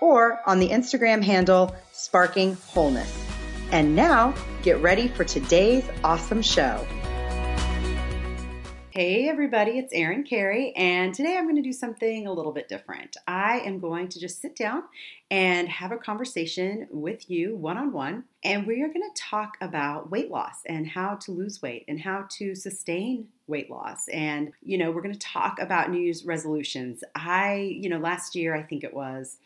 or on the Instagram handle Sparking Wholeness. And now, get ready for today's awesome show. Hey everybody, it's Erin Carey, and today I'm going to do something a little bit different. I am going to just sit down and have a conversation with you one on one, and we are going to talk about weight loss and how to lose weight and how to sustain weight loss. And, you know, we're going to talk about New Year's resolutions. I, you know, last year, I think it was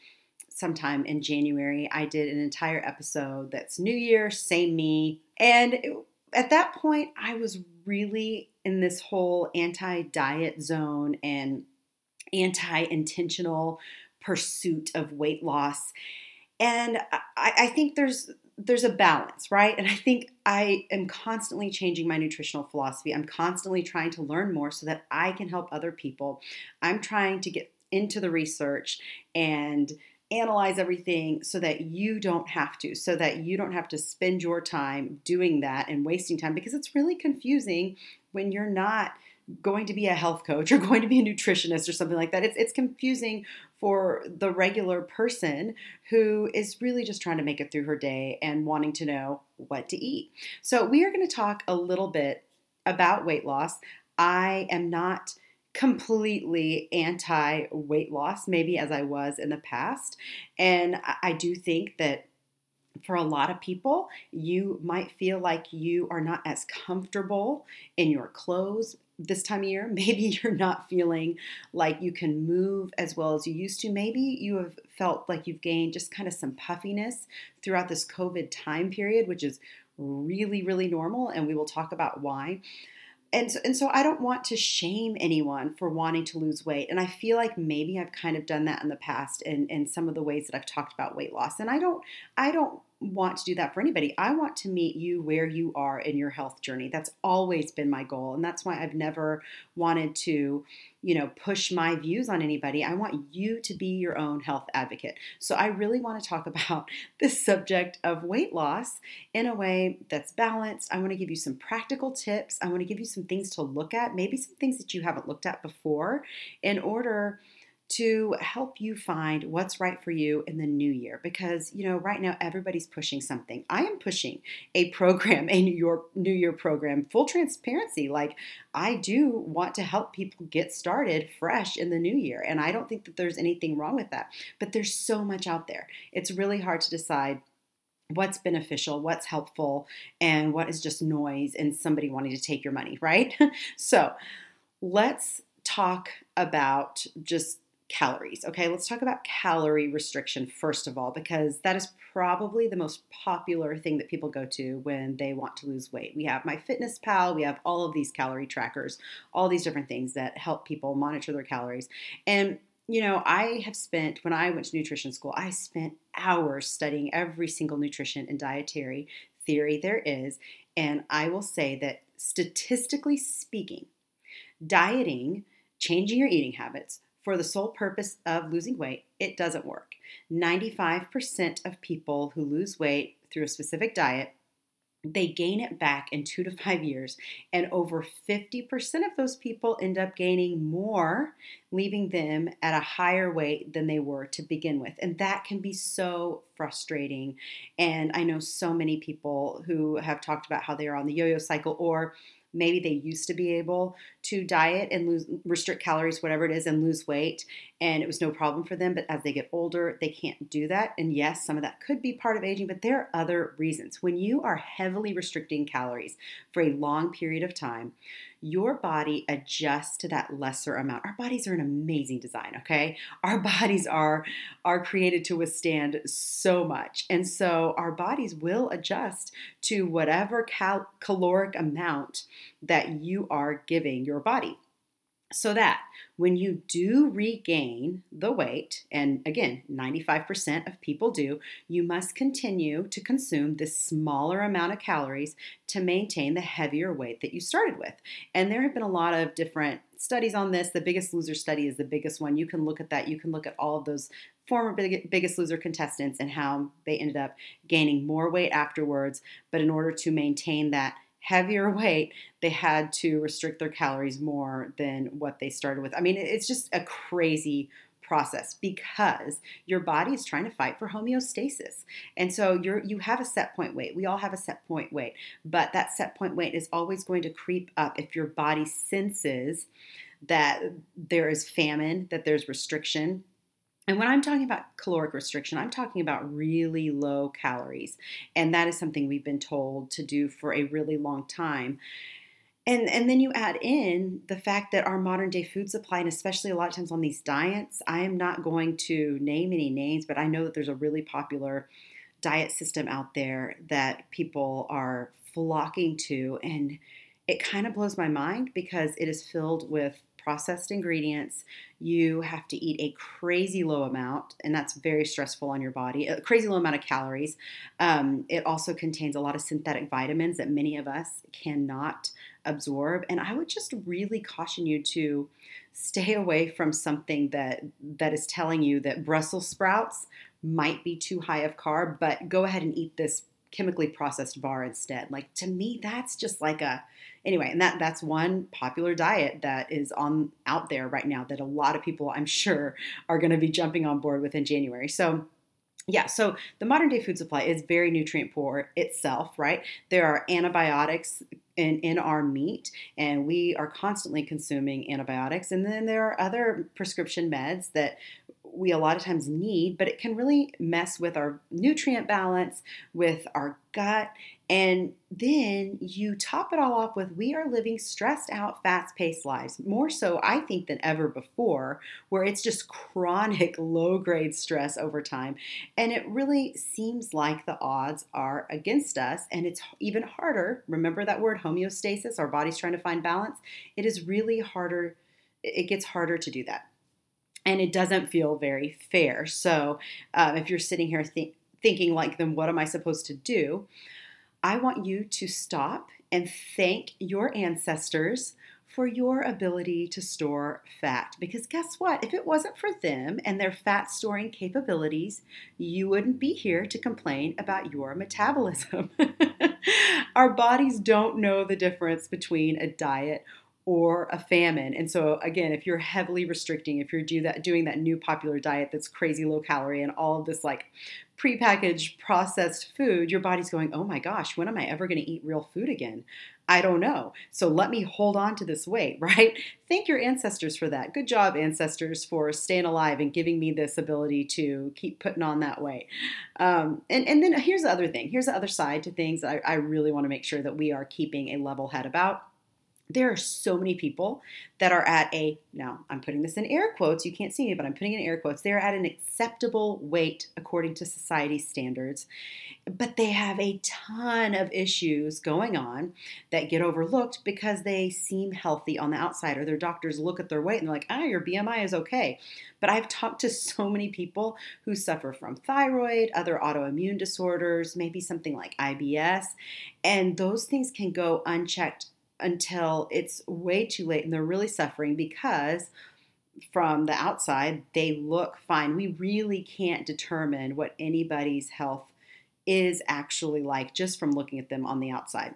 sometime in January, I did an entire episode that's New Year, same me. And it, at that point, I was really in this whole anti diet zone and anti intentional pursuit of weight loss. And I, I, think there's there's a balance, right? And I think I am constantly changing my nutritional philosophy. I'm constantly trying to learn more so that I can help other people. I'm trying to get into the research and analyze everything so that you don't have to, so that you don't have to spend your time doing that and wasting time because it's really confusing when you're not going to be a health coach or going to be a nutritionist or something like that. It's it's confusing for the regular person who is really just trying to make it through her day and wanting to know what to eat. So we are going to talk a little bit about weight loss. I am not completely anti weight loss, maybe as I was in the past. And I do think that for a lot of people, you might feel like you are not as comfortable in your clothes this time of year. Maybe you're not feeling like you can move as well as you used to. Maybe you have felt like you've gained just kind of some puffiness throughout this COVID time period, which is really, really normal. And we will talk about why and so, and so I don't want to shame anyone for wanting to lose weight. And I feel like maybe I've kind of done that in the past in, in some of the ways that I've talked about weight loss. And I don't I don't want to do that for anybody. I want to meet you where you are in your health journey. That's always been my goal. And that's why I've never wanted to, you know, push my views on anybody. I want you to be your own health advocate. So I really want to talk about this subject of weight loss in a way that's balanced. I want to give you some practical tips. I want to give you some things to look at, maybe some things that you haven't looked at before in order to help you find what's right for you in the new year because you know right now everybody's pushing something. I am pushing a program a new year new year program full transparency. Like i do want to help people get started fresh in the new year and i don't think that there's anything wrong with that but there's so much out there. It's really hard to decide what's beneficial, what's helpful, and what is just noise and somebody wanting to take your money, right? so let's talk about just calories. Okay, let's talk about calorie restriction first of all, because that is probably the most popular thing that people go to when they want to lose weight. We have MyFitnessPal, we have all of these calorie trackers, all these different things that help people monitor their calories. And you know, I have spent, when I went to nutrition school, I spent hours studying every single nutrition and dietary theory there is. And I will say that statistically speaking, dieting, changing your eating habits, for the sole purpose of losing weight, it doesn't work. 95% of people who lose weight through a specific diet they gain it back in two to five years, and over 50% of those people end up gaining more, leaving them at a higher weight than they were to begin with. And that can be so frustrating. And I know so many people who have talked about how they are on the yo yo cycle or maybe they used to be able to diet and lose restrict calories whatever it is and lose weight and it was no problem for them but as they get older they can't do that and yes some of that could be part of aging but there are other reasons when you are heavily restricting calories for a long period of time your body adjusts to that lesser amount. Our bodies are an amazing design, okay? Our bodies are are created to withstand so much. And so our bodies will adjust to whatever cal- caloric amount that you are giving your body. so that when you do regain the weight, and again, 95% of people do, you must continue to consume this smaller amount of calories to maintain the heavier weight that you started with. And there have been a lot of different studies on this. The biggest loser study is the biggest one. You can look at that. You can look at all of those former biggest loser contestants and how they ended up gaining more weight afterwards. But in order to maintain that heavier weight, they had to restrict their calories more than what they started with. I mean, it's just a crazy process because your body is trying to fight for homeostasis. And so you're you have a set point weight. We all have a set point weight, but that set point weight is always going to creep up if your body senses that there is famine, that there's restriction, and when I'm talking about caloric restriction, I'm talking about really low calories. And that is something we've been told to do for a really long time. And, and then you add in the fact that our modern day food supply, and especially a lot of times on these diets, I am not going to name any names, but I know that there's a really popular diet system out there that people are flocking to. And it kind of blows my mind because it is filled with processed ingredients. You have to eat a crazy low amount, and that's very stressful on your body. A crazy low amount of calories. Um, it also contains a lot of synthetic vitamins that many of us cannot absorb. And I would just really caution you to stay away from something that that is telling you that Brussels sprouts might be too high of carb, but go ahead and eat this chemically processed bar instead. Like to me, that's just like a anyway, and that that's one popular diet that is on out there right now that a lot of people I'm sure are going to be jumping on board with in January. So yeah, so the modern day food supply is very nutrient poor itself, right? There are antibiotics in, in our meat, and we are constantly consuming antibiotics. And then there are other prescription meds that we a lot of times need, but it can really mess with our nutrient balance, with our gut. And then you top it all off with we are living stressed out, fast paced lives, more so, I think, than ever before, where it's just chronic low grade stress over time. And it really seems like the odds are against us. And it's even harder. Remember that word homeostasis, our body's trying to find balance? It is really harder. It gets harder to do that and it doesn't feel very fair. So, um, if you're sitting here th- thinking, like, then what am I supposed to do? I want you to stop and thank your ancestors for your ability to store fat. Because guess what? If it wasn't for them and their fat storing capabilities, you wouldn't be here to complain about your metabolism. Our bodies don't know the difference between a diet or a famine. And so again, if you're heavily restricting, if you're do that doing that new popular diet that's crazy low calorie and all of this like prepackaged processed food, your body's going, "Oh my gosh, when am I ever going to eat real food again?" I don't know. So let me hold on to this weight, right? Thank your ancestors for that. Good job, ancestors, for staying alive and giving me this ability to keep putting on that weight. Um, and, and then here's the other thing. Here's the other side to things I, I really want to make sure that we are keeping a level head about there are so many people that are at a now i'm putting this in air quotes you can't see me but i'm putting in air quotes they're at an acceptable weight according to society standards but they have a ton of issues going on that get overlooked because they seem healthy on the outside or their doctors look at their weight and they're like ah your bmi is okay. But i've talked to so many people who suffer from thyroid other autoimmune disorders maybe something like ibs and those things can go unchecked until it's way too late and they're really suffering because from the outside they look fine. We really can't determine what anybody's health is actually like just from looking at them on the outside.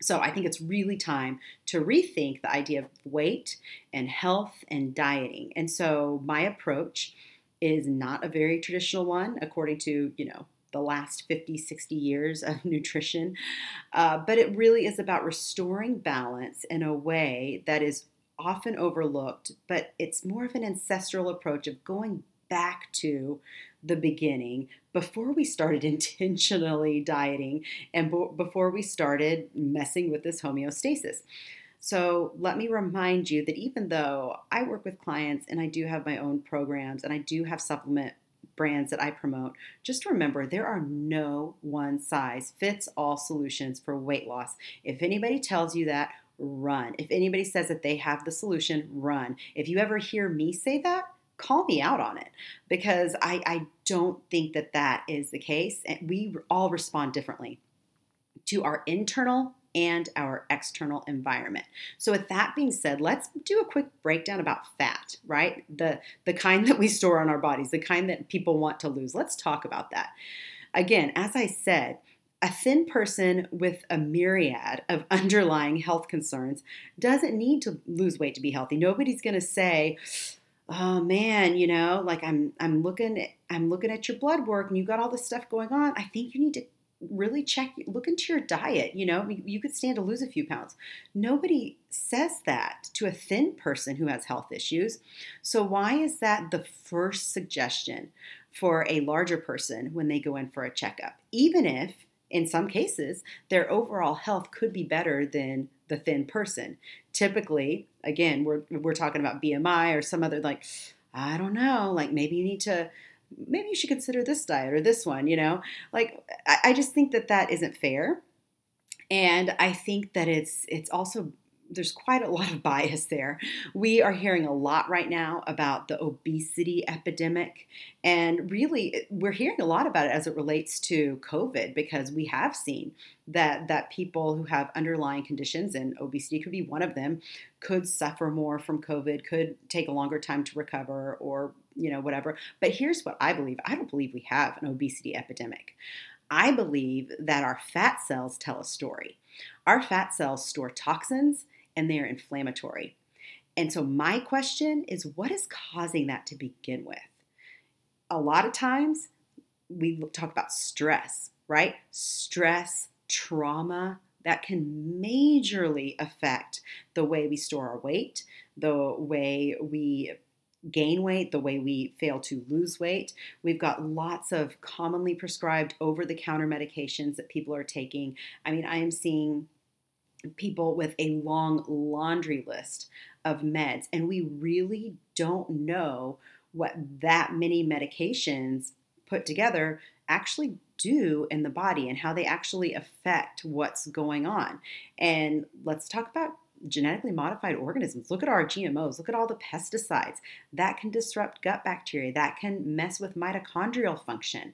So I think it's really time to rethink the idea of weight and health and dieting. And so my approach is not a very traditional one according to, you know, the last 50, 60 years of nutrition. Uh, but it really is about restoring balance in a way that is often overlooked, but it's more of an ancestral approach of going back to the beginning before we started intentionally dieting and before we started messing with this homeostasis. So, let me remind you that even though I work with clients and I do have my own programs and I do have supplement brands that I promote, just remember there are no one size fits all solutions for weight loss. If anybody tells you that, run. If anybody says that they have the solution, run. If you ever hear me say that, call me out on it because I, I don't think that that is the case. And we all respond differently to our internal and our external environment. So with that being said, let's do a quick breakdown about fat, right? The the kind that we store on our bodies, the kind that people want to lose. Let's talk about that. Again, as I said, a thin person with a myriad of underlying health concerns doesn't need to lose weight to be healthy. Nobody's going to say, "Oh man, you know, like I'm I'm looking I'm looking at your blood work and you've got all this stuff going on. I think you need to really check look into your diet you know you could stand to lose a few pounds. Nobody says that to a thin person who has health issues. So why is that the first suggestion for a larger person when they go in for a checkup? Even if in some cases their overall health could be better than the thin person. Typically again we're, we're talking about bmi or some other like i don't know like maybe you need to maybe you should consider this diet or this one, you know? Like, I, I just think that that isn't fair. And I think that it's it's also there's quite a lot of bias there. We are hearing a lot right now about the obesity epidemic. And really, we're hearing a lot about it as it relates to COVID because we have seen that, that people who have underlying conditions, and obesity could be one of them, could suffer more from COVID, could take a longer time to recover, or you know, whatever. But here's what I believe I don't believe we have an obesity epidemic. I believe that our fat cells tell a story. Our fat cells store toxins and they are inflammatory. And so, my question is what is causing that to begin with? A lot of times we talk about stress, right? Stress, trauma, that can majorly affect the way we store our weight, the way we gain weight, the way we fail to lose weight. We've got lots of commonly prescribed over the counter medications that people are taking. I mean, I am seeing people with a long laundry list of meds, and we really don't know what that many medications put together actually do in the body and how they actually affect what's going on. And let's talk about genetically modified organisms. Look at our GMOs, look at all the pesticides. That can disrupt gut bacteria, that can mess with mitochondrial function,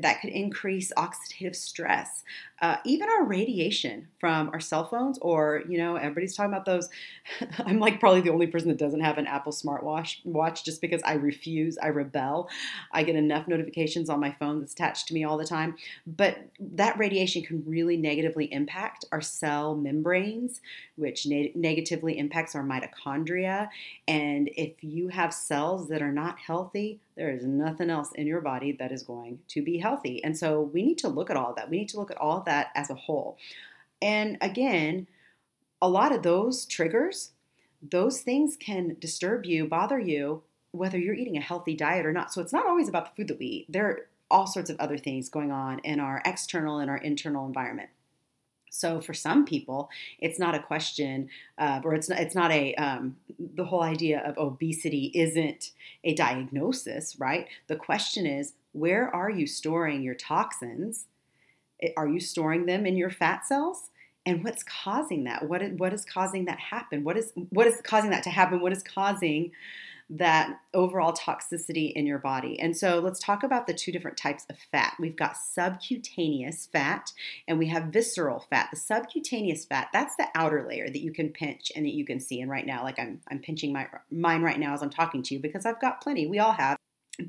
that could increase oxidative stress. Uh, even our radiation from our cell phones, or, you know, everybody's talking about those. I'm like probably the only person that doesn't have an Apple smartwatch watch just because I refuse, I rebel. I get enough notifications on my phone that's attached to me all the time. But that radiation can really negatively impact our cell membranes, which ne- negatively impacts our mitochondria. And if you have cells that are not healthy, there is nothing else in your body that is going to be healthy. And so we need to look at all that. We need to look at all that as a whole. And again, a lot of those triggers, those things can disturb you, bother you, whether you're eating a healthy diet or not. So it's not always about the food that we eat. There are all sorts of other things going on in our external and our internal environment. So for some people, it's not a question, uh, or it's not, it's not a um, the whole idea of obesity isn't a diagnosis, right? The question is, where are you storing your toxins? Are you storing them in your fat cells? And what's causing that? What is, what is causing that happen? What is what is causing that to happen? What is causing that overall toxicity in your body. And so let's talk about the two different types of fat. We've got subcutaneous fat and we have visceral fat. The subcutaneous fat, that's the outer layer that you can pinch and that you can see. And right now, like I'm, I'm pinching my mine right now as I'm talking to you because I've got plenty. We all have.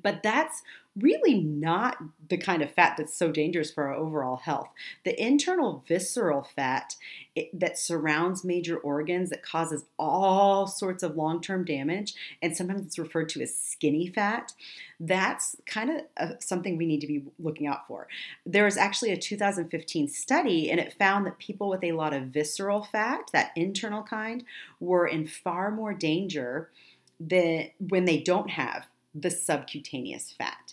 But that's really not the kind of fat that's so dangerous for our overall health. The internal visceral fat it, that surrounds major organs that causes all sorts of long term damage, and sometimes it's referred to as skinny fat, that's kind of uh, something we need to be looking out for. There was actually a 2015 study, and it found that people with a lot of visceral fat, that internal kind, were in far more danger than when they don't have the subcutaneous fat.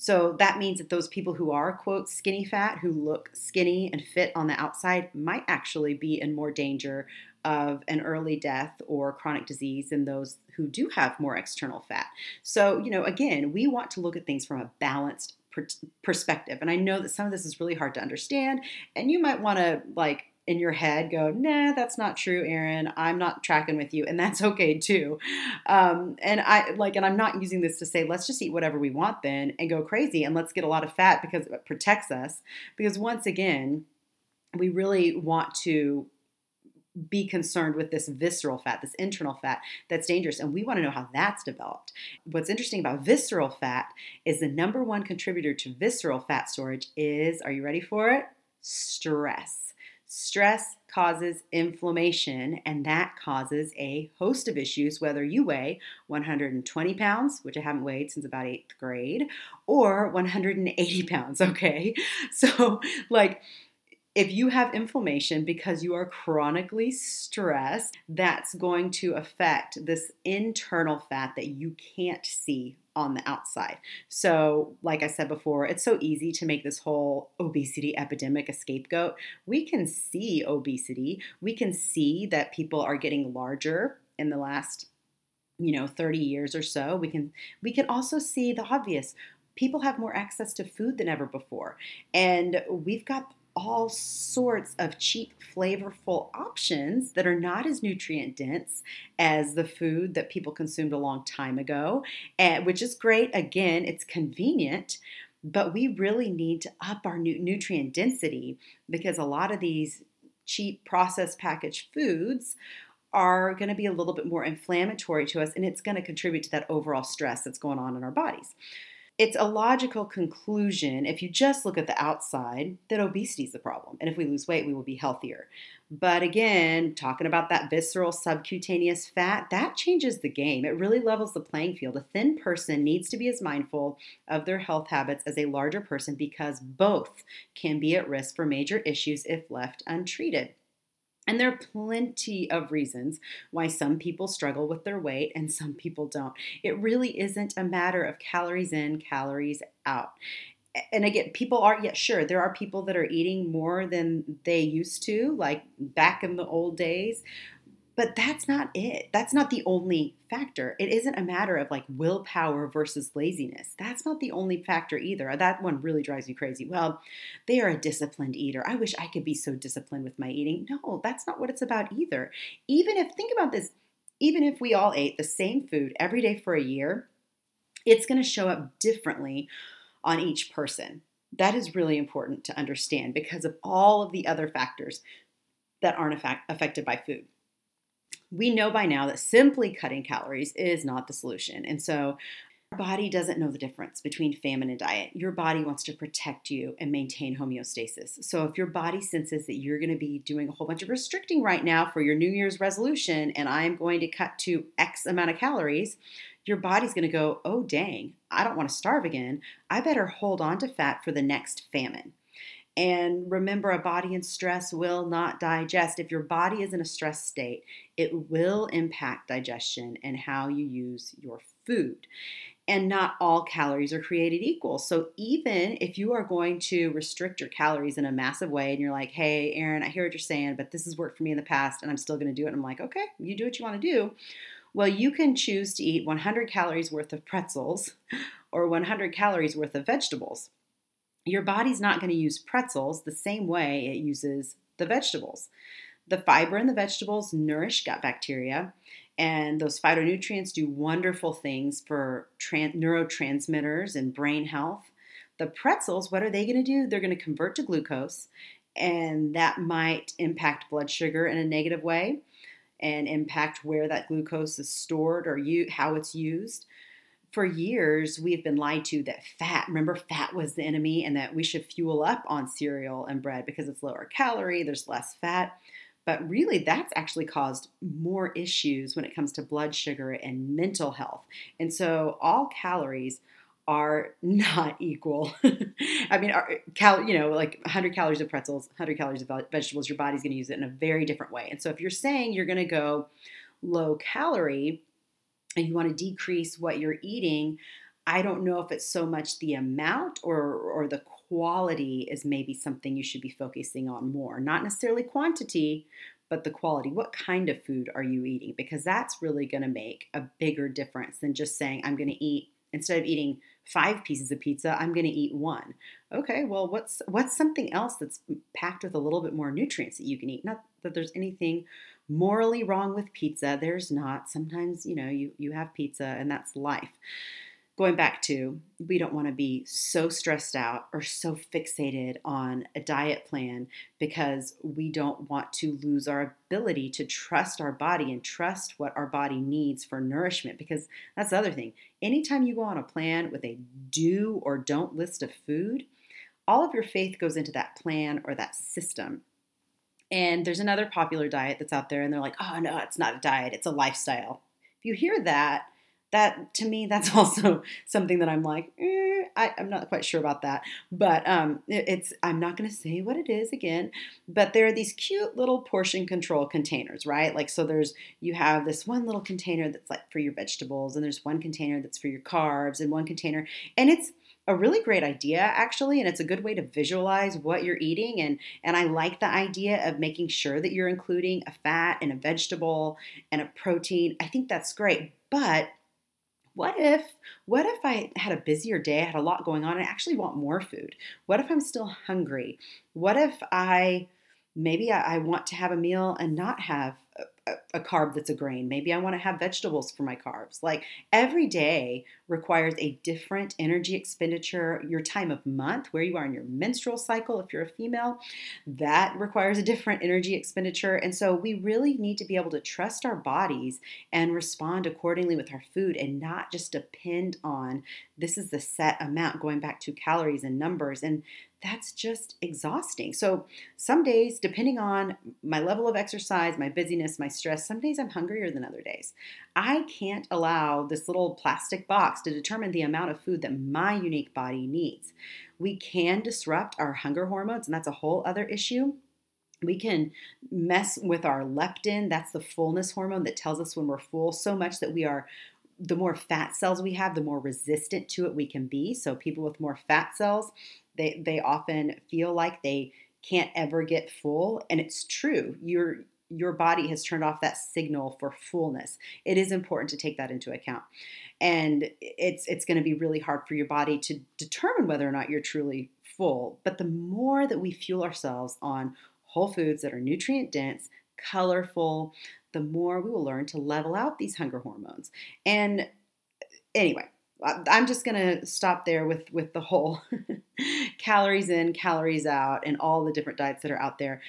So that means that those people who are, quote, skinny fat, who look skinny and fit on the outside, might actually be in more danger of an early death or chronic disease than those who do have more external fat. So, you know, again, we want to look at things from a balanced perspective. And I know that some of this is really hard to understand, and you might want to like in your head go, nah, that's not true, Erin. I'm not tracking with you. And that's okay too. Um, and I like, and I'm not using this to say, let's just eat whatever we want then and go crazy and let's get a lot of fat because it protects us. Because once again, we really want to be concerned with this visceral fat, this internal fat that's dangerous. And we want to know how that's developed. What's interesting about visceral fat is the number one contributor to visceral fat storage is, are you ready for it? Stress. Stress causes inflammation, and that causes a host of issues, whether you weigh 120 pounds, which I haven't weighed since about eighth grade, or 180 pounds, okay? So, like, if you have inflammation because you are chronically stressed, that's going to affect this internal fat that you can't see on the outside. So, like I said before, it's so easy to make this whole obesity epidemic a scapegoat. We can see obesity, we can see that people are getting larger in the last you know 30 years or so we can we can also see the obvious people have more access to food than ever before and we've got all sorts of cheap, flavorful options that are not as nutrient dense as the food that people consumed a long time ago, and, which is great. Again, it's convenient, but we really need to up our nutrient density because a lot of these cheap processed packaged foods are going to be a little bit more inflammatory to us and it's going to contribute to that overall stress that's going on in our bodies it's a logical conclusion if you just look at the outside that obesity is the problem. And if we lose weight, we will be healthier. But again, talking about that visceral subcutaneous fat, that changes the game. It really levels the playing field. A thin person needs to be as mindful of their health habits as a larger person because both can be at risk for major issues if left untreated. And there are plenty of reasons why some people struggle with their weight and some people don't. It really isn't a matter of calories in, calories out. And again, people are, yeah, sure, there are people that are eating more than they used to, like back in the old days. But that's not it. That's not the only factor. It isn't a matter of like willpower versus laziness. That's not the only factor either. That one really drives me crazy. Well, they are a disciplined eater. I wish I could be so disciplined with my eating. No, that's not what it's about either. Even if, think about this, even if we all ate the same food every day for a year, it's going to show up differently on each person. That is really important to understand because of all of the other factors that aren't affected by food we know by now that simply cutting calories is not the solution. And so our body doesn't know the difference between famine and diet. Your body wants to protect you and maintain homeostasis. So if your body senses that you're going to be doing a whole bunch of restricting right now for your New Year's resolution and I'm going to cut to X amount of calories, your body's going to go, "Oh dang, I don't want to starve again. I better hold on to fat for the next famine." And remember, a body in stress will not digest. If your body is in a stress state, it will impact digestion and how you use your food. And not all calories are created equal. So, even if you are going to restrict your calories in a massive way and you're like, hey, Erin, I hear what you're saying, but this has worked for me in the past and I'm still to do it. And I'm like, okay, you do what you want to do. Well, you can choose to eat 100 calories worth of pretzels or 100 calories worth of vegetables your body's not going to use pretzels the same way it uses the vegetables. The fiber in the vegetables nourish gut bacteria, and those phytonutrients do wonderful things for trans- neurotransmitters and brain health. The pretzels, what are they going to do? They're going to convert to glucose, and that might impact blood sugar in a negative way and impact where that glucose is stored or you, how it's used for years we've been lied to that fat remember fat was the enemy and that we should fuel up on cereal and bread because it's lower calorie there's less fat but really that's actually caused more issues when it comes to blood sugar and mental health and so all calories are not equal. I mean, are, cal, you know, like 100 calories of pretzels, 100 calories of vegetables, your body's going to use it in a very different way. And so if you're saying you're going to go low calorie, and you want to decrease what you're eating, I don't know if it's so much the amount or or the quality is maybe something you should be focusing on more. Not necessarily quantity, but the quality. What kind of food are you eating? Because that's really going to make a bigger difference than just saying I'm going to eat instead of eating five pieces of pizza, I'm going to eat one. Okay, well, what's what's something else that's packed with a little bit more nutrients that you can eat? Not that there's anything morally wrong with pizza. There's not. Sometimes, you know, you you have pizza and that's life going back to we don't want to be so stressed out or so fixated on a diet plan because we don't want to lose our ability to trust our body and trust what our body needs for nourishment because that's the other thing anytime you go on a plan with a do or don't list of food all of your faith goes into that plan or that system and there's another popular diet that's out there and they're like oh no it's not a diet it's a lifestyle. If you hear that that to me that's also something that i'm like eh, I, am not quite sure about that. But um, it, it's i'm not going to say what it is again but there are these cute little portion control containers right? Like so there's you have this one little container that's like for your vegetables and there's one container that's for your carbs and one container and it's a really great idea actually and it's a good way to visualize what you're eating and and I like the idea of making sure that you're including a fat and a vegetable and a protein. I think that's great. But what if what if I had a busier day, I had a lot going on, and I actually want more food? What if I'm still hungry? What if I maybe I, I want to have a meal and not have a, carb that's a grain. Maybe I want to have vegetables for my carbs. Like every day requires a different energy expenditure. Your time of month, where you are in your menstrual cycle, if you're a female, that requires a different energy expenditure. And so we really need to be able to trust our bodies and respond accordingly with our food and not just depend on this is the set amount, going back to calories and numbers. And that's just exhausting. So, some days, depending on my level of exercise, my busyness, my stress, some days I'm hungrier than other days. I can't allow this little plastic box to determine the amount of food that my unique body needs. We can disrupt our hunger hormones, and that's a whole other issue. We can mess with our leptin, that's the fullness hormone that tells us when we're full, so much that we are the more fat cells we have, the more resistant to it we can be. So people with more fat cells, they they often feel like they can't ever get full, and it's true. Your your body has turned off that signal for fullness. It is important to take that into account. And it's it's going to be really hard for your body to determine whether or not you're truly full. But the more that we fuel ourselves on whole foods that are nutrient dense, colorful, the more we will learn to level out these hunger hormones. And anyway, I'm just gonna stop there with with the whole calories in, calories out, and all the different diets that are out there.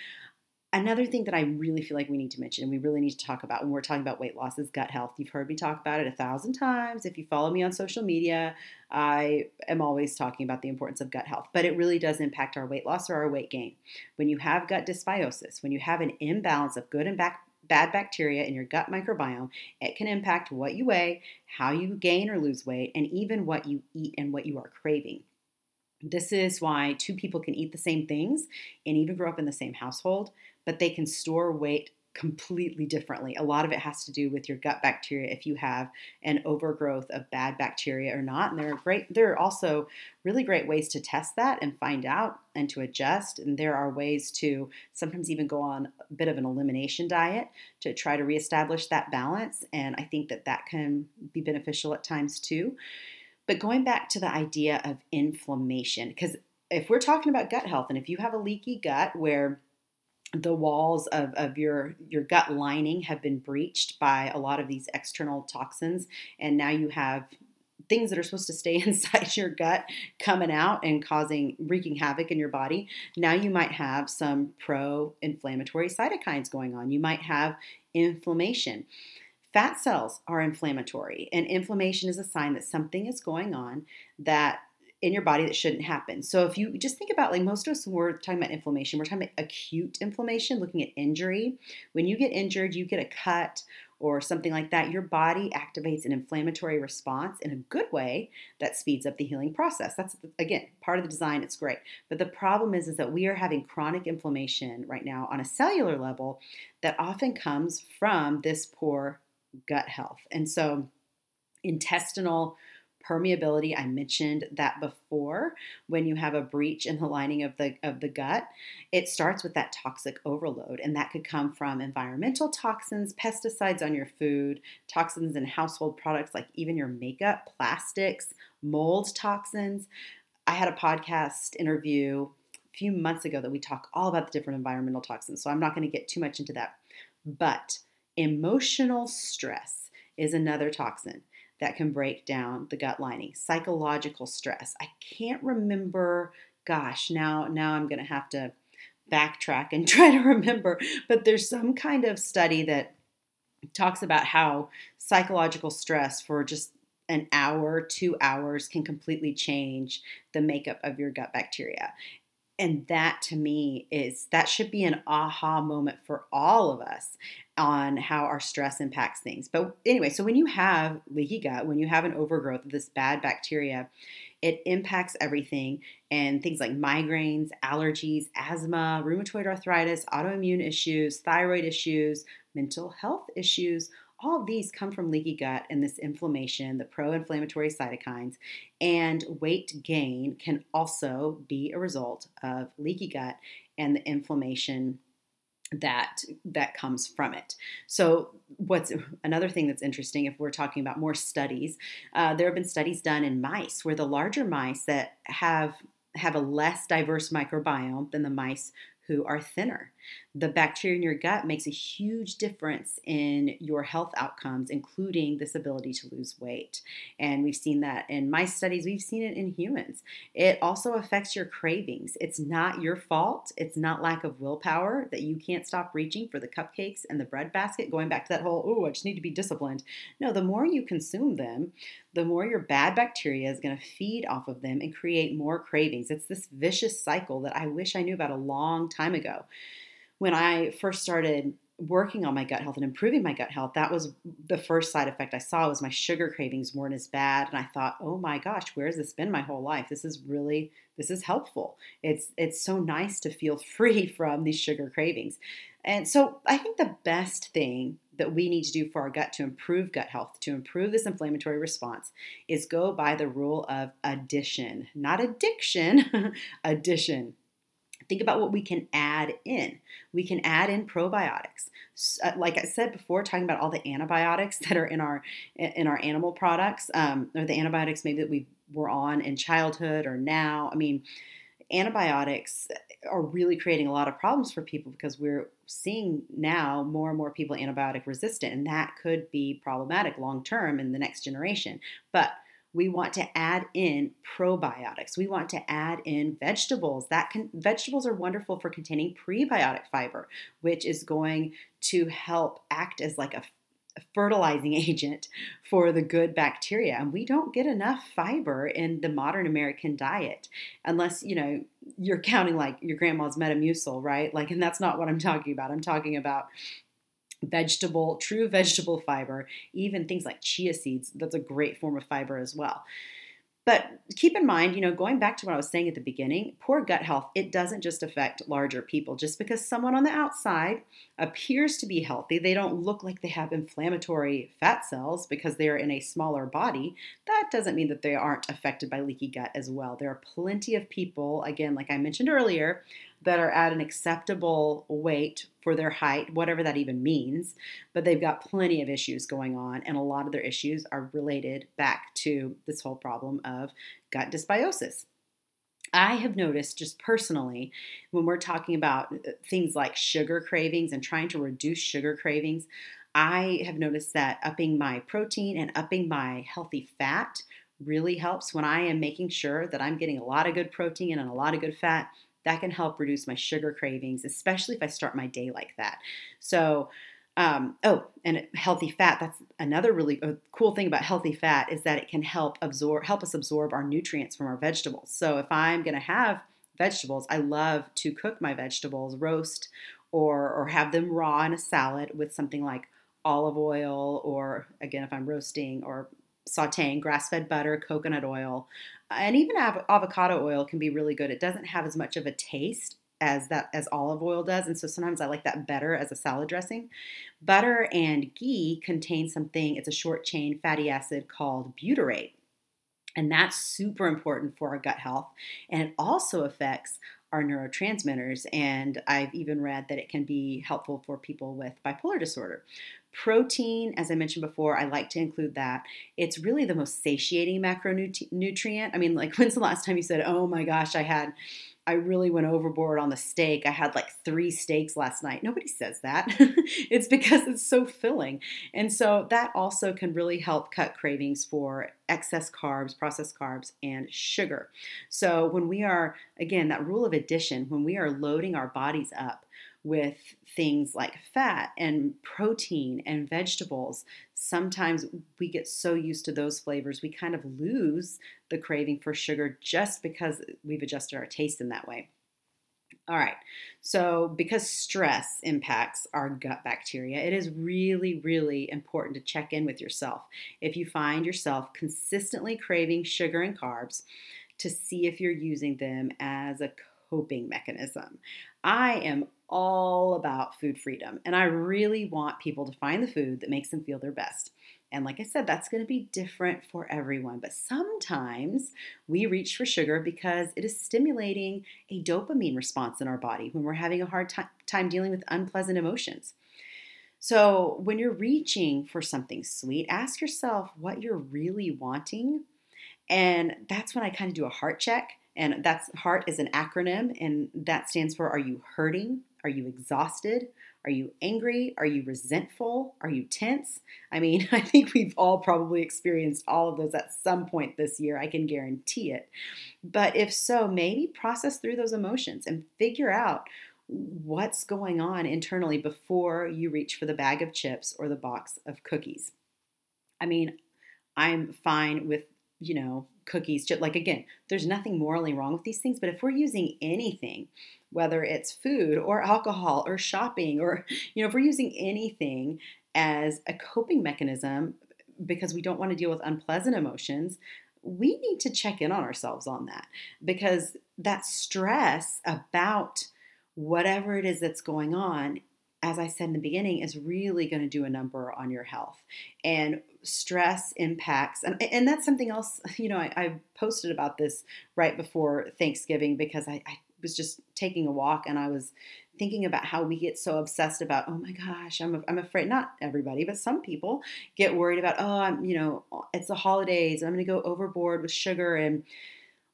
Another thing that I really feel like we need to mention and we really need to talk about when we're talking about weight loss is gut health. You've heard me talk about it a thousand times. If you follow me on social media, I am always talking about the importance of gut health, but it really does impact our weight loss or our weight gain. When you have gut dysbiosis, when you have an imbalance of good and bad bad bacteria in your gut microbiome, it can impact what you weigh, how you gain or lose weight, and even what you eat and what you are craving. This is why two people can eat the same things and even grow up in the same household, but they can store weight completely differently. A lot of it has to do with your gut bacteria if you have an overgrowth of bad bacteria or not. And there are great there are also really great ways to test that and find out and to adjust. And there are ways to sometimes even go on a bit of an elimination diet to try to reestablish that balance. And I think that that can be beneficial at times too. But going back to the idea of inflammation, because if we're talking about gut health and if you have a leaky gut where the walls of, of your your gut lining have been breached by a lot of these external toxins and now you have things that are supposed to stay inside your gut coming out and causing wreaking havoc in your body. Now you might have some pro-inflammatory cytokines going on. You might have inflammation. Fat cells are inflammatory and inflammation is a sign that something is going on that in your body that shouldn't happen. So if you just think about like most of us when we're talking about inflammation, we're talking about acute inflammation, looking at injury. When you get injured, you get a cut or something like that, your body activates an inflammatory response in a good way that speeds up the healing process. That's again part of the design. It's great, but the problem is is that we are having chronic inflammation right now on a cellular level that often comes from this poor gut health, and so intestinal permeability i mentioned that before when you have a breach in the lining of the of the gut it starts with that toxic overload and that could come from environmental toxins pesticides on your food toxins in household products like even your makeup plastics mold toxins. I had a podcast interview a few months ago that we talk all about the different environmental toxins so i'm not going to get too much into that. But emotional stress is another toxin that can break down the gut lining. Psychological stress. I can't remember, gosh, now now I'm going to have to backtrack and try to remember, but there's some kind of study that talks about how psychological stress for just an hour, 2 hours can completely change the makeup of your gut bacteria and that to me is that should be an aha moment for all of us on how our stress impacts things. But anyway so when you have leaky gut when you have an overgrowth of this bad bacteria it impacts everything. And things like migraines allergies asthma rheumatoid arthritis autoimmune issues thyroid issues mental health issues all of these come from leaky gut and this inflammation, the pro inflammatory cytokines, and weight gain can also be a result of leaky gut and the inflammation that that comes from it so what's another thing that's interesting if we're talking about more studies uh, there have been studies done in mice where the larger mice that have have a less diverse microbiome than the mice who are thinner. The bacteria in your gut makes a huge difference in your health outcomes, including this ability to lose weight. And we've seen that in mice studies, we've seen it in humans. It also affects your cravings. It's not your fault, it's not lack of willpower that you can't stop reaching for the cupcakes and the bread basket, going back to that whole, oh, I just need to be disciplined. No, the more you consume them, the more your bad bacteria is going to feed off of them and create more cravings. It's this vicious cycle that I wish I knew about a long time ago. When I first started working on my gut health and improving my gut health, that was the first side effect I saw was my sugar cravings weren't as bad. And I thought, oh my gosh, where's this been my whole life? This is really, this is helpful. It's it's so nice to feel free from these sugar cravings. And so I think the best thing that we need to do for our gut to improve gut health, to improve this inflammatory response, is go by the rule of addition, not addiction, addition. Think about what we can add in. We can add in probiotics. Uh, like I said before, talking about all the antibiotics that are in our in our animal products, um, or the antibiotics maybe that we were on in childhood or now. I mean, antibiotics are really creating a lot of problems for people because we're seeing now more and more people antibiotic resistant, and that could be problematic long term in the next generation. But we want to add in probiotics. We want to add in vegetables. That can, vegetables are wonderful for containing prebiotic fiber, which is going to help act as like a fertilizing agent for the good bacteria. And we don't get enough fiber in the modern American diet unless, you know, you're counting like your grandma's Metamucil, right? Like, and that's not what I'm talking about. I'm talking about vegetable, true vegetable fiber, even things like chia seeds. That's a great form of fiber as well. But keep in mind, you know, going back to what I was saying at the beginning, poor gut health, it doesn't just affect larger people. Just because someone on the outside appears to be healthy, they don't look like they have inflammatory fat cells because they are in a smaller body, that doesn't mean that they aren't affected by leaky gut as well. There are plenty of people, again, like I mentioned earlier, that are at an acceptable weight for their height, whatever that even means, but they've got plenty of issues going on, and a lot of their issues are related back to this whole problem of gut dysbiosis. I have noticed just personally when we're talking about uh, things like sugar cravings and trying to reduce sugar cravings, I have noticed that upping my protein and upping my healthy fat really helps when I am making sure that I'm getting a lot of good protein and a lot of good fat that can help reduce my sugar cravings, especially if I start my day like that. So, um, oh, and healthy fat. That's another really uh, cool thing about healthy fat is that it can help absorb, help us absorb our nutrients from our vegetables. So if I'm going to have vegetables, I love to cook my vegetables, roast, or or have them raw in a salad with something like olive oil, or again, if I'm roasting or sauteing, grass-fed butter, coconut oil, and even av- avocado oil can be really good. It doesn't have as much of a taste as that as olive oil does, and so sometimes I like that better as a salad dressing. Butter and ghee contain something. It's a short chain fatty acid called butyrate. And that's super important for our gut health. And it also affects our neurotransmitters. And I've even read that it can be helpful for people with bipolar disorder. Protein, as I mentioned before, I like to include that. It's really the most satiating macronutrient. I mean, like, when's the last time you said, oh my gosh, I had I really went overboard on the steak. I had like three steaks last night. Nobody says that. it's because it's so filling. And so that also can really help cut cravings for excess carbs, processed carbs, and sugar. So when we are, again, that rule of addition, when we are loading our bodies up with things like fat and protein and vegetables, sometimes we get so used to those flavors, we kind of lose the craving for sugar just because we've adjusted our taste in that way. All right, so because stress impacts our gut bacteria, it is really, really important to check in with yourself. If you find yourself consistently craving sugar and carbs, to see if you're using them as a coping mechanism. I am all about food freedom, and I really want people to find the food that makes them feel their best. And like I said, that's going to be different for everyone. But sometimes we reach for sugar because it is stimulating a dopamine response in our body when we're having a hard time dealing with unpleasant emotions. So, when you're reaching for something sweet, ask yourself what you're really wanting. And that's when I kind of do a heart check. And that's heart is an acronym, and that stands for Are you hurting? Are you exhausted? Are you angry? Are you resentful? Are you tense? I mean, I think we've all probably experienced all of those at some point this year. I can guarantee it. But if so, maybe process through those emotions and figure out what's going on internally before you reach for the bag of chips or the box of cookies. I mean, I'm fine with, you know, cookies. Just like again, there's nothing morally wrong with these things, but if we're using anything whether it's food or alcohol or shopping or, you know, if we're using anything as a coping mechanism because we don't want to deal with unpleasant emotions, we need to check in on ourselves on that because that stress about whatever it is that's going on as I said in the beginning, is really going to do a number on your health. And stress impacts, and, and that's something else, you know, I, I posted about this right before Thanksgiving because I, I was just taking a walk and I was thinking about how we get so obsessed about, oh my gosh, I'm, I'm afraid, not everybody, but some people get worried about, oh, I'm, you know, it's the holidays, I'm going to go overboard with sugar. And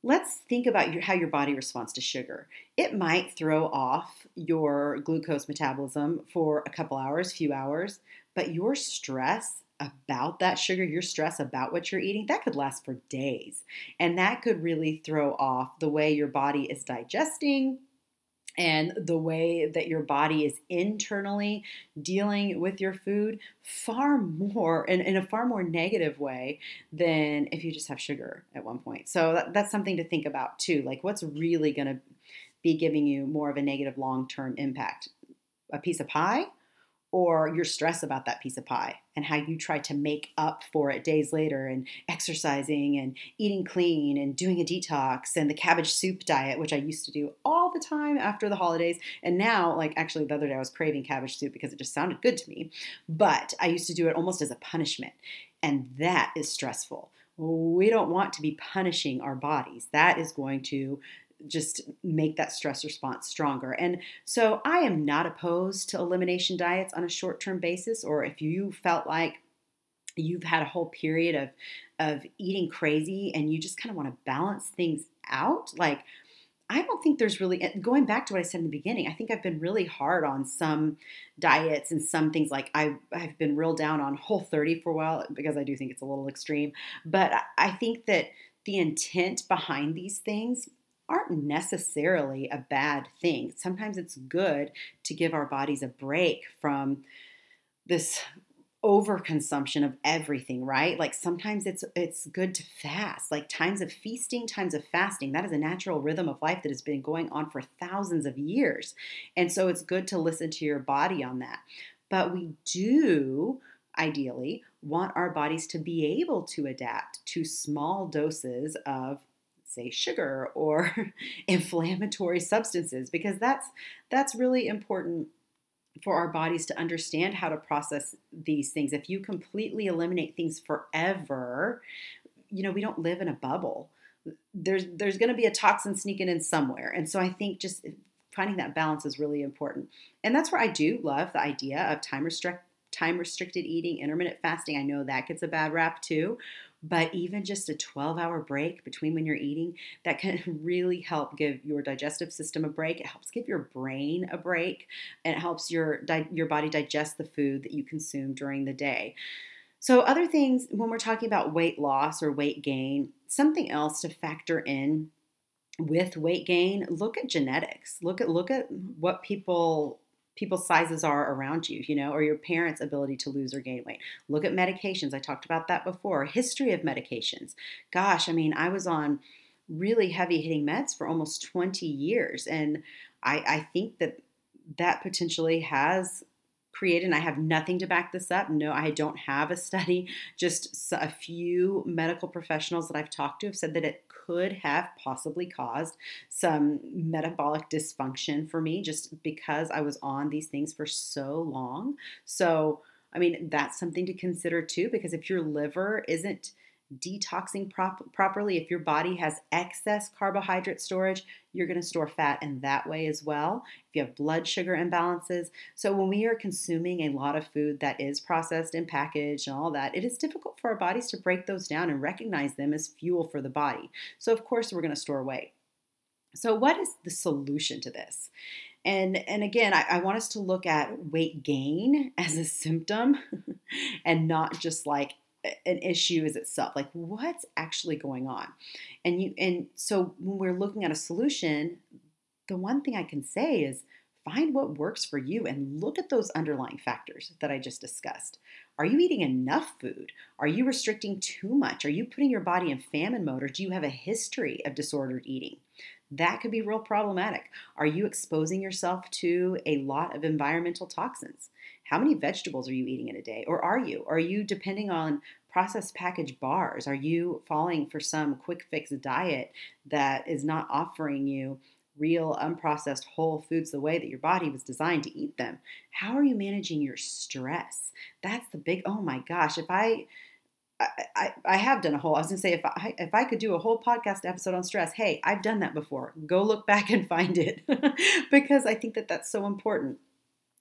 let's think about your, how your body responds to sugar. It might throw off your glucose metabolism for a couple hours, few hours, but your stress about that sugar, your stress about what you're eating, that could last for days. And that could really throw off the way your body is digesting and the way that your body is internally dealing with your food far more in, in a far more negative way than if you just have sugar at one point. So that, that's something to think about too. Like what's really going to be giving you more of a negative long term impact? A piece of pie or your stress about that piece of pie and how you try to make up for it days later and exercising and eating clean and doing a detox and the cabbage soup diet which I used to do all the time after the holidays. And now like actually the other day I was craving cabbage soup because it just sounded good to me but I used to do it almost as a punishment. And that is stressful. We don't want to be punishing our bodies. That is going to just make that stress response stronger. And so I am not opposed to elimination diets on a short term basis, or if you felt like you've had a whole period of of eating crazy and you just kind of want to balance things out like I don't think there's really going back to what I said in the beginning. I think I've been really hard on some diets and some things. Like I've I've been real down on Whole 30 for a while because I do think it's a little extreme. But I think that the intent behind these things aren't necessarily a bad thing. Sometimes it's good to give our bodies a break from this overconsumption of everything, right? Like sometimes it's it's good to fast. Like times of feasting, times of fasting. That is a natural rhythm of life that has been going on for thousands of years. And so it's good to listen to your body on that. But we do ideally want our bodies to be able to adapt to small doses of say sugar or inflammatory substances because that's that's really important for our bodies to understand how to process these things. If you completely eliminate things forever, you know, we don't live in a bubble. There's there's going to be a toxin sneaking in somewhere. And so I think just finding that balance is really important. And that's where I do love the idea of time restrict time restricted eating, intermittent fasting. I know that gets a bad rap too, but even just a 12 hour break between when you're eating, that can really help give your digestive system a break. It helps give your brain a break, and it helps your, your body digest the food that you consume during the day. So, other things when we're talking about weight loss or weight gain, something else to factor in with weight gain, look at genetics. Look at look at what people people's sizes are around you, you know, or your parents' ability to lose or gain weight. Look at medications. I talked about that before. History of medications. Gosh, I mean, I was on really heavy hitting meds for almost 20 years. And I, I think that that potentially has created, and I have nothing to back this up. No, I don't have a study. Just a few medical professionals that I've talked to have said that it could have possibly caused some metabolic dysfunction for me just because I was on these things for so long. So, I mean, that's something to consider too, because if your liver isn't detoxing prop- properly, if your body has excess carbohydrate storage, you're going to store fat in that way as well. If you have blood sugar imbalances. So, when we are consuming a lot of food that is processed and packaged and all that, it is difficult for our bodies to break those down and recognize them as fuel for the body. So, of course, we're going to store weight. So, what is the solution to this? And, and again, I, I, want us to look at weight gain as a symptom and not just like an issue is itself like what's actually going on? And you and so when we're looking at a solution the one thing i can say is find what works for you and look at those underlying factors that i just discussed. Are you eating enough food? Are you restricting too much? Are you putting your body in famine mode or do you have a history of disordered eating? That could be real problematic. Are you exposing yourself to a lot of environmental toxins? How many vegetables are you eating in a day? Or are you? Are you depending on processed packaged bars? Are you falling for some quick fix diet that is not offering you real unprocessed whole foods the way that your body was designed to eat them? How are you managing your stress? That's the big, oh my gosh, if I I, I, have done a whole. I was gonna say if I if I could do a whole podcast episode on stress, hey, I've done that before. Go look back and find it because I think that that's so important.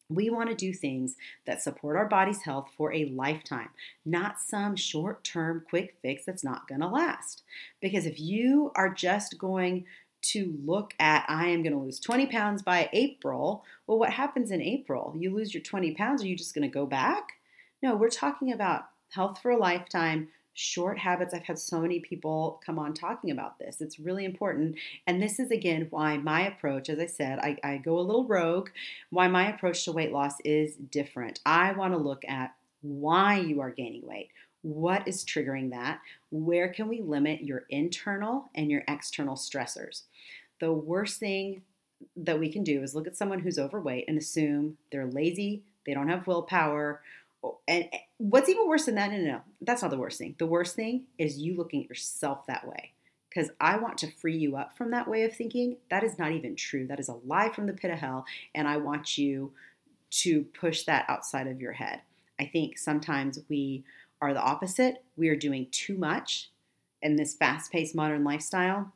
We want to do things that support our body's health for a lifetime, not some short term quick fix that's not going to last. Because if you are just going to look at, I am going to lose 20 pounds by April, well, what happens in April? You lose your 20 pounds, are you just going to go back? No, we're talking about health for a lifetime, short habits. I've had so many people come on talking about this. It's really important. And this is again why my approach, as I said, I, I go a little rogue, why my approach to weight loss is different. I want to look at why you are gaining weight. What is triggering that? Where can we limit your internal and your external stressors? The worst thing that we can do is look at someone who's overweight and assume they're lazy, they don't have willpower, and eh, what's even worse than that? No, no, no. That's not the worst thing. The worst thing is you looking at yourself that way. Because I want to free you up from that way of thinking. That is not even true. That is a lie from the pit of hell. And I want you to push that outside of your head. I think sometimes we are the opposite. We are doing too much in this fast paced modern lifestyle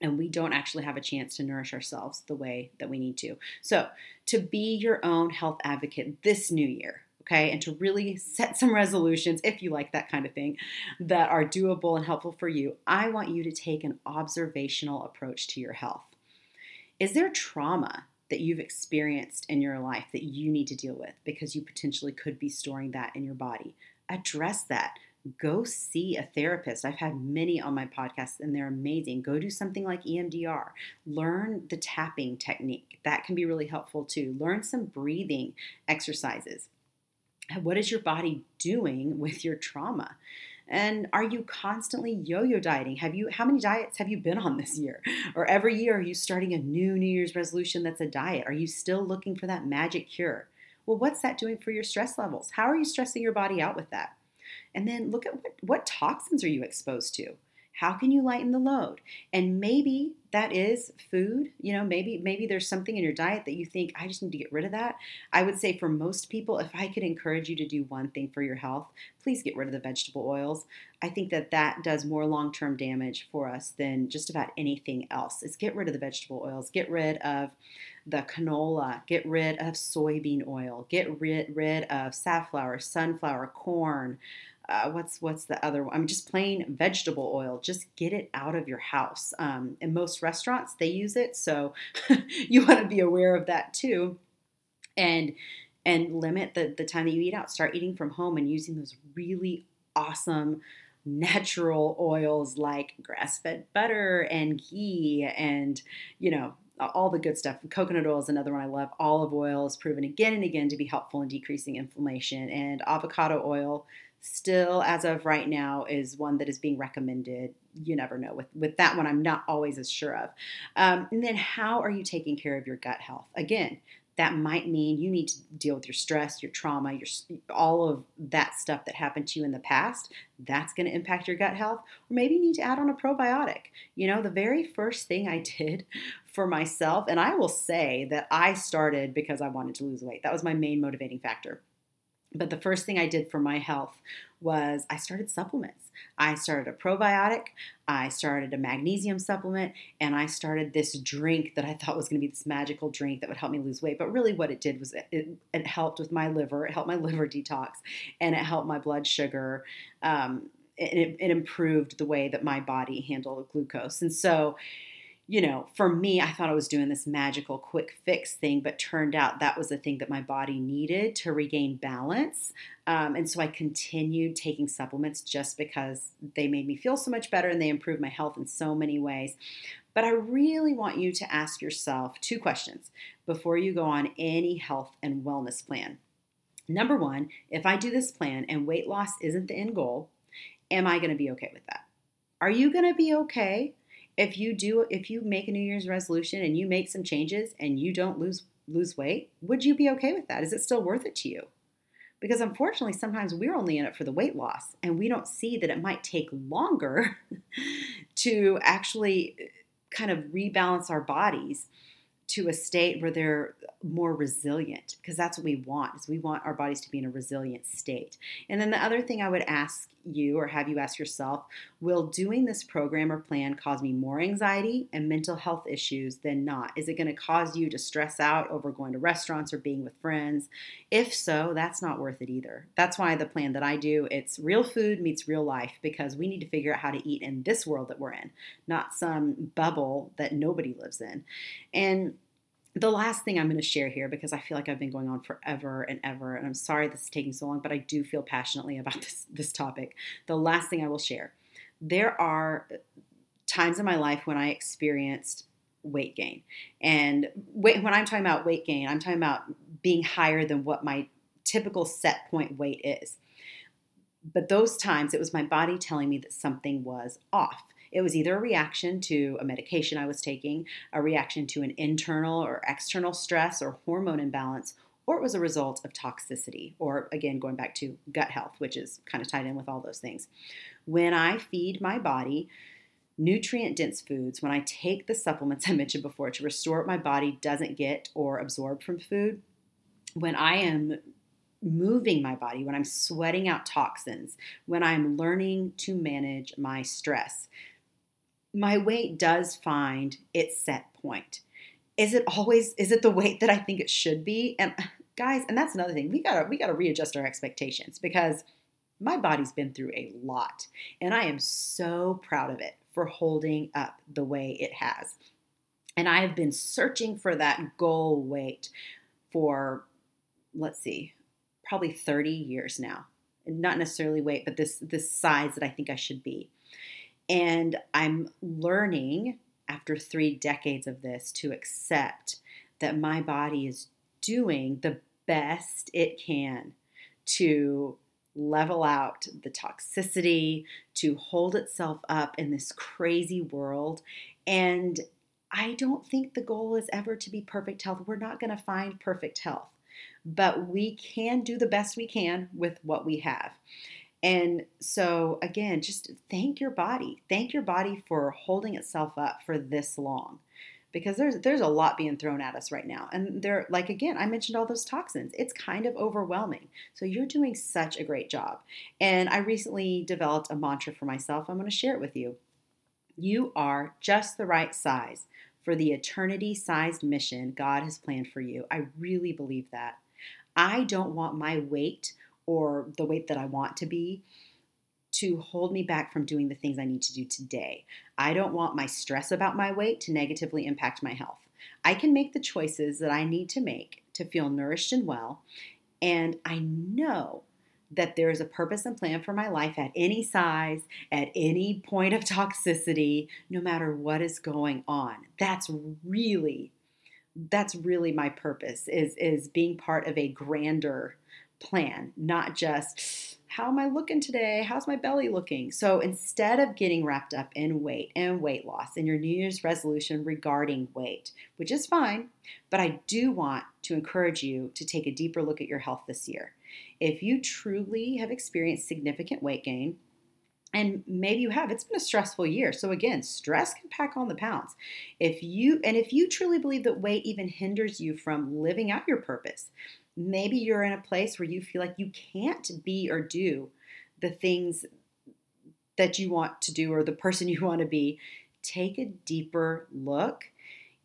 and we don't actually have a chance to nourish ourselves the way that we need to. So, to be your own health advocate this new year, okay, and to really set some resolutions, if you like that kind of thing, that are doable and helpful for you, I want you to take an observational approach to your health. Is there trauma that you've experienced in your life that you need to deal with because you potentially could be storing that in your body? Address that. Go see a therapist. I've had many on my podcast and they're amazing. Go do something like EMDR. Learn the tapping technique. That can be really helpful too. Learn some breathing exercises what is your body doing with your trauma? And are you constantly yo-yo dieting? Have you how many diets have you been on this year? Or every year are you starting a new New Year's resolution that's a diet? Are you still looking for that magic cure? Well, what's that doing for your stress levels? How are you stressing your body out with that? And then look at what, what toxins are you exposed to? How can you lighten the load? And maybe that is food. You know, maybe maybe there's something in your diet that you think I just need to get rid of that. I would say for most people, if I could encourage you to do one thing for your health, please get rid of the vegetable oils. I think that that does more long-term damage for us than just about anything else. Is get rid of the vegetable oils. Get rid of the canola, get rid of soybean oil, get rid, rid of safflower, sunflower, corn, uh, what's what's the other one? I mean, just plain vegetable oil. Just get it out of your house. Um, in most restaurants, they use it, so you want to be aware of that too, and and limit the the time that you eat out. Start eating from home and using those really awesome natural oils like grass-fed butter and ghee and you know all the good stuff. Coconut oil is another one I love. Olive oil is proven again and again to be helpful in decreasing inflammation, and avocado oil still as of right now is one that is being recommended. You never know with with that one i'm not always as sure of. Um, and then how are you taking care of your gut health? Again that might mean you need to deal with your stress your trauma your all of that stuff that happened to you in the past. That's going to impact your gut health. Or maybe you need to add on a probiotic. You know the very first thing i did for myself and i will say that i started because i wanted to lose weight. That was my main motivating factor but the first thing I did for my health was I started supplements. I started a probiotic, I started a magnesium supplement, and I started this drink that I thought was going to be this magical drink that would help me lose weight. But really, what it did was it, it, helped with my liver, it helped my liver detox, and it helped my blood sugar. Um, it, it improved the way that my body handled glucose. And so, you know, for me, I thought I was doing this magical quick fix thing, but turned out that was the thing that my body needed to regain balance. Um, and so I continued taking supplements just because they made me feel so much better and they improved my health in so many ways. But I really want you to ask yourself two questions before you go on any health and wellness plan. Number one, if I do this plan and weight loss isn't the end goal, am I going to be okay with that? Are you going to be okay? If you do if you make a new year's resolution and you make some changes and you don't lose lose weight would you be okay with that? Is it still worth it to you? Because unfortunately sometimes we're only in it for the weight loss and we don't see that it might take longer to actually uh, kind of rebalance our bodies to a state where they're more resilient because that's what we want is we want our bodies to be in a resilient state. And then the other thing i would ask you or have you ask yourself will doing this program or plan cause me more anxiety and mental health issues than not? Is it going to cause you to stress out over going to restaurants or being with friends? If so that's not worth it either. That's why the plan that i do it's real food meets real life because we need to figure out how to eat in this world that we're in not some bubble that nobody lives in. And the last thing I'm going to share here, because I feel like I've been going on forever and ever, and I'm sorry this is taking so long, but I do feel passionately about this, this topic. The last thing I will share there are times in my life when I experienced weight gain. And when I'm talking about weight gain, I'm talking about being higher than what my typical set point weight is. But those times, it was my body telling me that something was off. It was either a reaction to a medication I was taking, a reaction to an internal or external stress or hormone imbalance, or it was a result of toxicity, or again, going back to gut health, which is kind of tied in with all those things. When I feed my body, nutrient dense foods, when I take the supplements I mentioned before to restore what my body doesn't get or absorb from food, when I am moving my body, when I'm sweating out toxins, when I'm learning to manage my stress, my weight does find its set point. Is it always is it the weight that I think it should be? And guys, and that's another thing. We got to we got to readjust our expectations because my body's been through a lot and I am so proud of it for holding up the way it has. And I have been searching for that goal weight for let's see, probably 30 years now. Not necessarily weight, but this this size that I think I should be. And I'm learning after three decades of this to accept that my body is doing the best it can to level out the toxicity, to hold itself up in this crazy world. And I don't think the goal is ever to be perfect health. We're not going to find perfect health, but we can do the best we can with what we have. And so, again, just thank your body. Thank your body for holding itself up for this long because there's there's a lot being thrown at us right now. And they're like again i mentioned all those toxins. It's kind of overwhelming. So you're doing such a great job. And i recently developed a mantra for myself. I'm going to share it with you. You are just the right size for the eternity sized mission god has planned for you. I really believe that. I don't want my weight or the weight that i want to be to hold me back from doing the things I need to do today. I don't want my stress about my weight to negatively impact my health. I can make the choices that I need to make to feel nourished and well. And I know that there is a purpose and plan for my life at any size, at any point of toxicity, no matter what is going on. That's really that's really my purpose is is being part of a grander plan, not just how am I looking today? How's my belly looking? So instead of getting wrapped up in weight and weight loss and your New Year's resolution regarding weight, which is fine, but I do want to encourage you to take a deeper look at your health this year. If you truly have experienced significant weight gain, and maybe you have it's been a stressful year so again stress can pack on the pounds if you and if you truly believe that weight even hinders you from living out your purpose maybe you're in a place where you feel like you can't be or do the things that you want to do or the person you want to be, take a deeper look.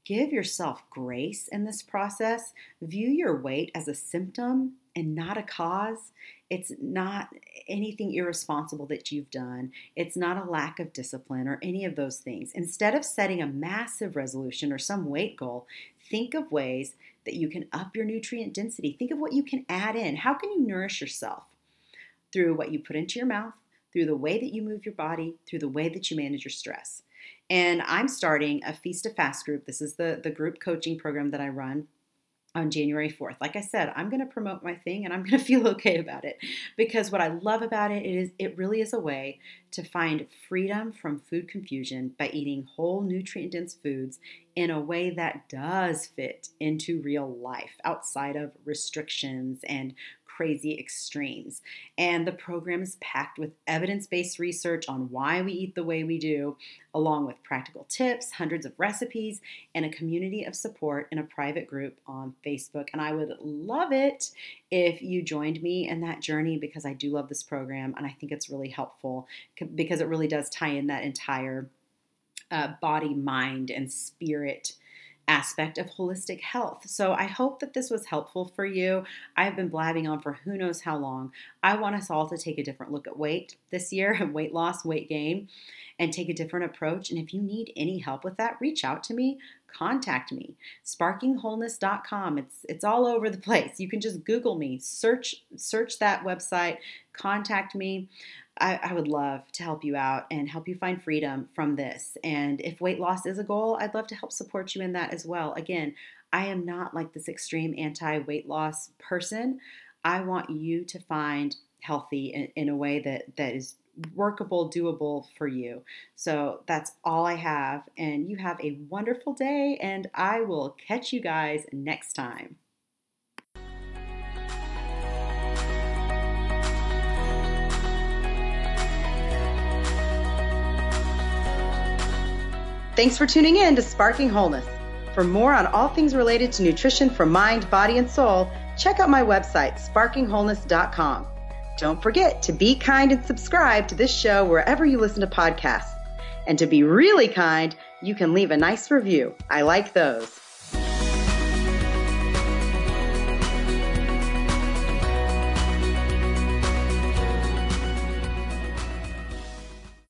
Give yourself grace in this process. View your weight as a symptom and not a cause. It's not anything irresponsible that you've done. It's not a lack of discipline or any of those things. Instead of setting a massive resolution or some weight goal, think of ways that you can up your nutrient density. Think of what you can add in. How can you nourish yourself? Through what you put into your mouth, through the way that you move your body, through the way that you manage your stress. And I'm starting a Feast to Fast group. This is the, the group coaching program that I run on January 4th. Like I said, I'm going to promote my thing and I'm going to feel okay about it because what I love about it is it really is a way to find freedom from food confusion by eating whole nutrient dense foods in a way that does fit into real life outside of restrictions and crazy extremes. And the program is packed with evidence based research on why we eat the way we do, along with practical tips, hundreds of recipes, and a community of support in a private group on Facebook. And I would love it if you joined me in that journey because I do love this program and I think it's really helpful because it really does tie in that entire uh, body, mind, and spirit aspect of holistic health. So I hope that this was helpful for you. I've been blabbing on for who knows how long. I want us all to take a different look at weight this year and weight loss, weight gain, and take a different approach. And if you need any help with that, reach out to me, contact me. Sparkingwholeness.com. It's it's all over the place. You can just Google me, search search that website, contact me. I, I, would love to help you out and help you find freedom from this. And if weight loss is a goal, I'd love to help support you in that as well. Again, I am not like this extreme anti weight loss person. I want you to find healthy in, in a way that, that is workable, doable for you. So that's all I have. And you have a wonderful day, and I will catch you guys next time. Thanks for tuning in to Sparking Wholeness. For more on all things related to nutrition for mind, body, and soul, check out my website, sparkingwholeness.com. Don't forget to be kind and subscribe to this show wherever you listen to podcasts. And to be really kind, you can leave a nice review. I like those.